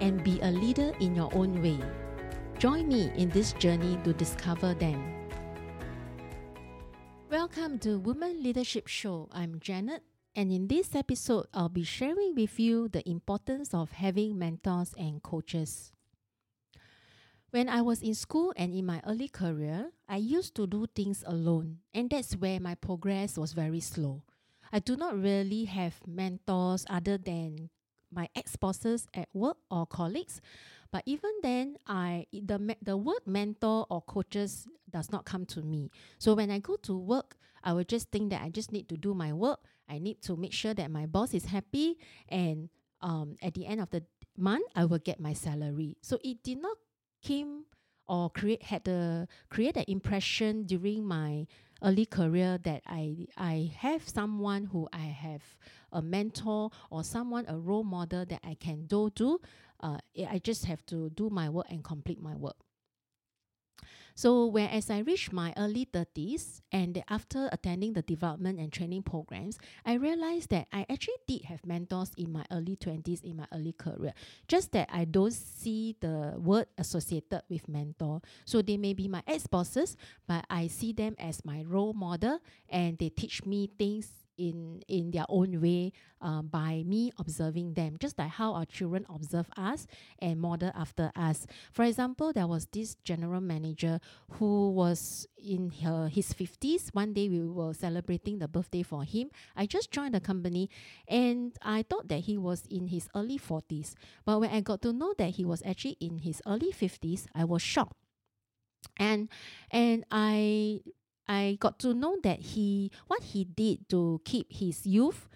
and be a leader in your own way. Join me in this journey to discover them. Welcome to Women Leadership Show. I'm Janet, and in this episode, I'll be sharing with you the importance of having mentors and coaches. When I was in school and in my early career, I used to do things alone, and that's where my progress was very slow. I do not really have mentors other than my ex bosses at work or colleagues. But even then, I the the word mentor or coaches does not come to me. So when I go to work, I will just think that I just need to do my work. I need to make sure that my boss is happy, and um, at the end of the month, I will get my salary. So it did not came or create had the create an impression during my early career that I I have someone who I have a mentor or someone a role model that I can go to. Uh, I just have to do my work and complete my work. So whereas I reached my early 30s and after attending the development and training programs, I realized that I actually did have mentors in my early 20s in my early career. Just that I don't see the word associated with mentor. So they may be my ex-bosses, but I see them as my role model and they teach me things in in their own way uh, by me observing them just like how our children observe us and model after us. For example there was this general manager who was in her, his 50s one day we were celebrating the birthday for him. I just joined the company and i thought that he was in his early 40s but when i got to know that he was actually in his early 50s i was shocked. And and i I got to know that he what he did to keep his youth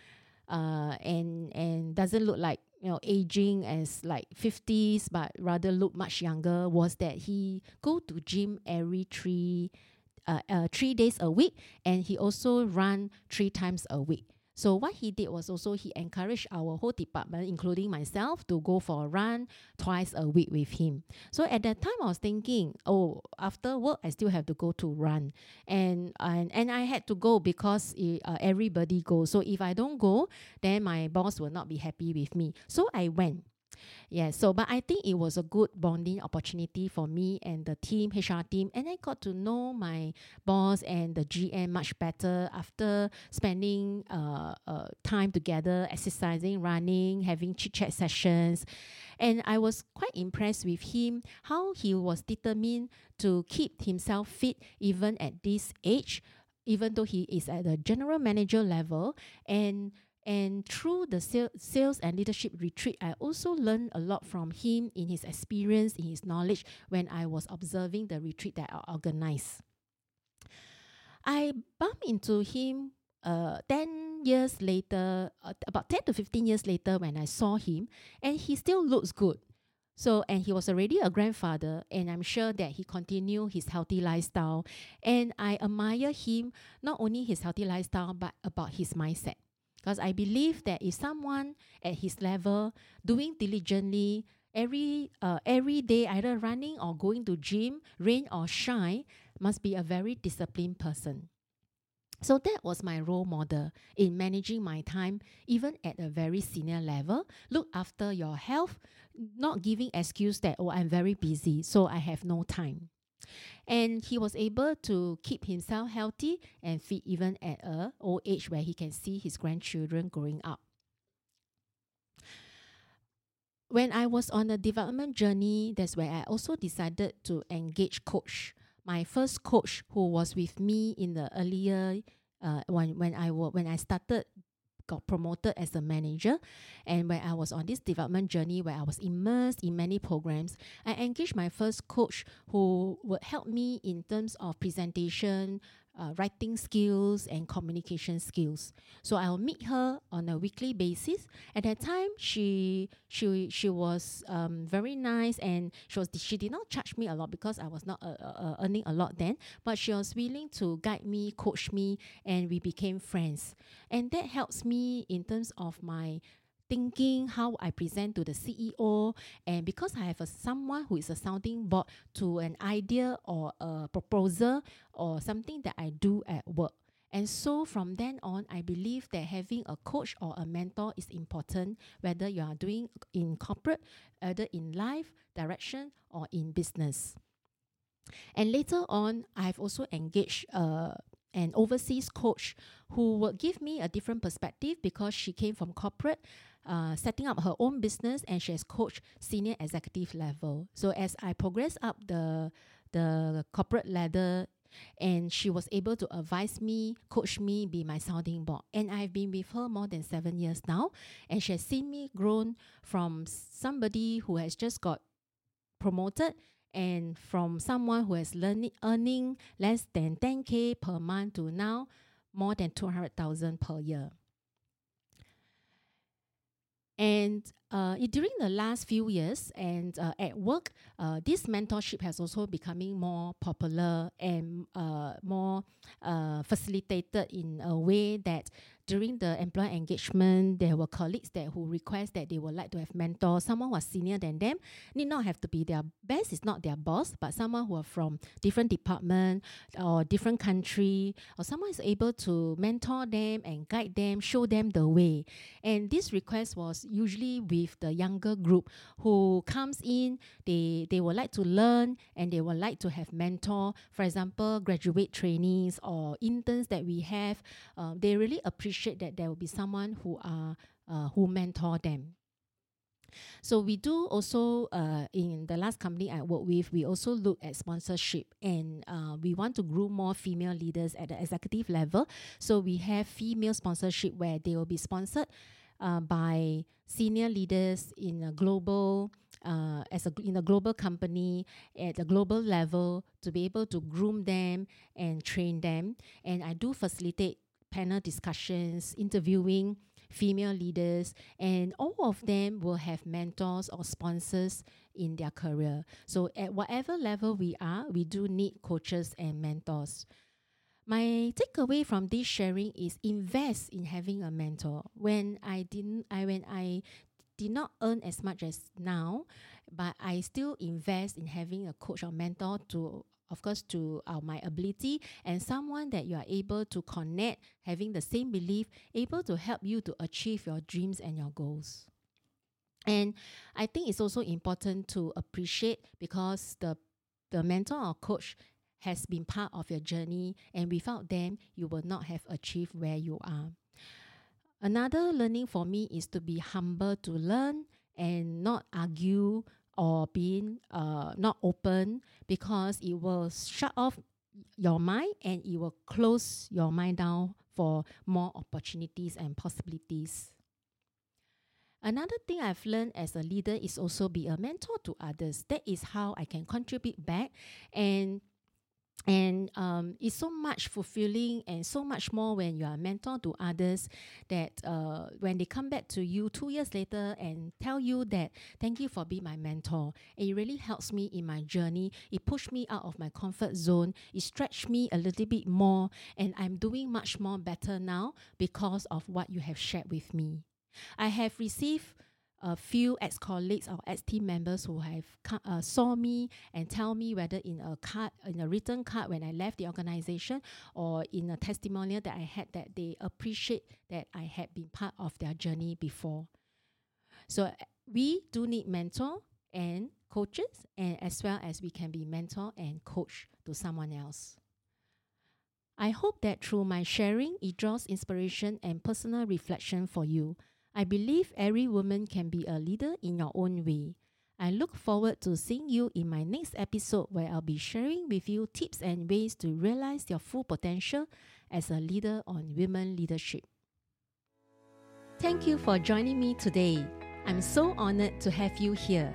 uh, and and doesn't look like you know aging as like 50s but rather look much younger was that he go to gym every three uh, uh, three days a week and he also run three times a week so what he did was also he encouraged our whole department, including myself, to go for a run twice a week with him. So at that time, I was thinking, oh, after work, I still have to go to run, and and, and I had to go because it, uh, everybody goes. So if I don't go, then my boss will not be happy with me. So I went. Yeah, so but I think it was a good bonding opportunity for me and the team, HR team, and I got to know my boss and the GM much better after spending uh, uh, time together, exercising, running, having chit chat sessions. And I was quite impressed with him, how he was determined to keep himself fit even at this age, even though he is at the general manager level. And and through the sales and leadership retreat, I also learned a lot from him in his experience, in his knowledge when I was observing the retreat that I organized. I bumped into him uh, 10 years later, uh, about 10 to 15 years later, when I saw him, and he still looks good. So, and he was already a grandfather, and I'm sure that he continued his healthy lifestyle. And I admire him, not only his healthy lifestyle, but about his mindset. Because I believe that if someone at his level doing diligently every uh, every day, either running or going to gym, rain or shine, must be a very disciplined person. So that was my role model in managing my time, even at a very senior level. Look after your health, not giving excuse that oh I'm very busy, so I have no time. And he was able to keep himself healthy and fit even at a old age where he can see his grandchildren growing up. When I was on a development journey, that's where I also decided to engage coach. My first coach who was with me in the earlier uh, when when I when I started got promoted as a manager. And when I was on this development journey where I was immersed in many programs, I engaged my first coach who would help me in terms of presentation, uh, writing skills and communication skills. So I'll meet her on a weekly basis. At that time, she she she was um, very nice and she was she did not charge me a lot because I was not uh, uh, uh, earning a lot then. But she was willing to guide me, coach me, and we became friends. And that helps me in terms of my thinking how I present to the CEO and because I have a someone who is a sounding board to an idea or a proposal or something that I do at work. And so from then on, I believe that having a coach or a mentor is important, whether you are doing in corporate, either in life, direction, or in business. And later on, I've also engaged uh, an overseas coach who would give me a different perspective because she came from corporate uh, setting up her own business and she has coached senior executive level. So as I progress up the the corporate ladder and she was able to advise me, coach me, be my sounding board. And I've been with her more than seven years now, and she has seen me grown from somebody who has just got promoted and from someone who has learning earning less than 10k per month to now more than 200,000 per year. And uh, during the last few years and uh, at work, uh, this mentorship has also becoming more popular and uh, more uh, facilitated in a way that during the employee engagement, there were colleagues that who request that they would like to have mentors, someone who was senior than them, need not have to be their best, is not their boss, but someone who are from different department or different country, or someone is able to mentor them and guide them, show them the way. And this request was usually with the younger group who comes in, they they would like to learn and they would like to have mentor. For example, graduate trainees or interns that we have, uh, they really appreciate appreciate that there will be someone who are uh, who mentor them. So we do also uh, in the last company I work with, we also look at sponsorship and uh, we want to groom more female leaders at the executive level. So we have female sponsorship where they will be sponsored uh, by senior leaders in a global uh, as a in a global company at a global level to be able to groom them and train them. And I do facilitate panel discussions, interviewing female leaders, and all of them will have mentors or sponsors in their career. So, at whatever level we are, we do need coaches and mentors. My takeaway from this sharing is invest in having a mentor. When I didn't, I when I did not earn as much as now, but I still invest in having a coach or mentor to of course, to uh, my ability and someone that you are able to connect, having the same belief, able to help you to achieve your dreams and your goals. And I think it's also important to appreciate because the the mentor or coach has been part of your journey, and without them, you will not have achieved where you are. Another learning for me is to be humble to learn and not argue or being uh, not open because it will shut off your mind and it will close your mind down for more opportunities and possibilities. Another thing I've learned as a leader is also be a mentor to others. That is how I can contribute back and and um, it's so much fulfilling and so much more when you are a mentor to others that uh, when they come back to you two years later and tell you that thank you for being my mentor. It really helps me in my journey. It pushed me out of my comfort zone. It stretched me a little bit more. And i'm doing much more better now because of what you have shared with me. I have received a few ex-colleagues or ex-team members who have uh, saw me and tell me whether in a card, in a written card when I left the organization, or in a testimonial that I had that they appreciate that I had been part of their journey before. So we do need mentor and coaches, and as well as we can be mentor and coach to someone else. I hope that through my sharing, it draws inspiration and personal reflection for you. I believe every woman can be a leader in your own way. I look forward to seeing you in my next episode where I'll be sharing with you tips and ways to realize your full potential as a leader on women leadership. Thank you for joining me today. I'm so honored to have you here.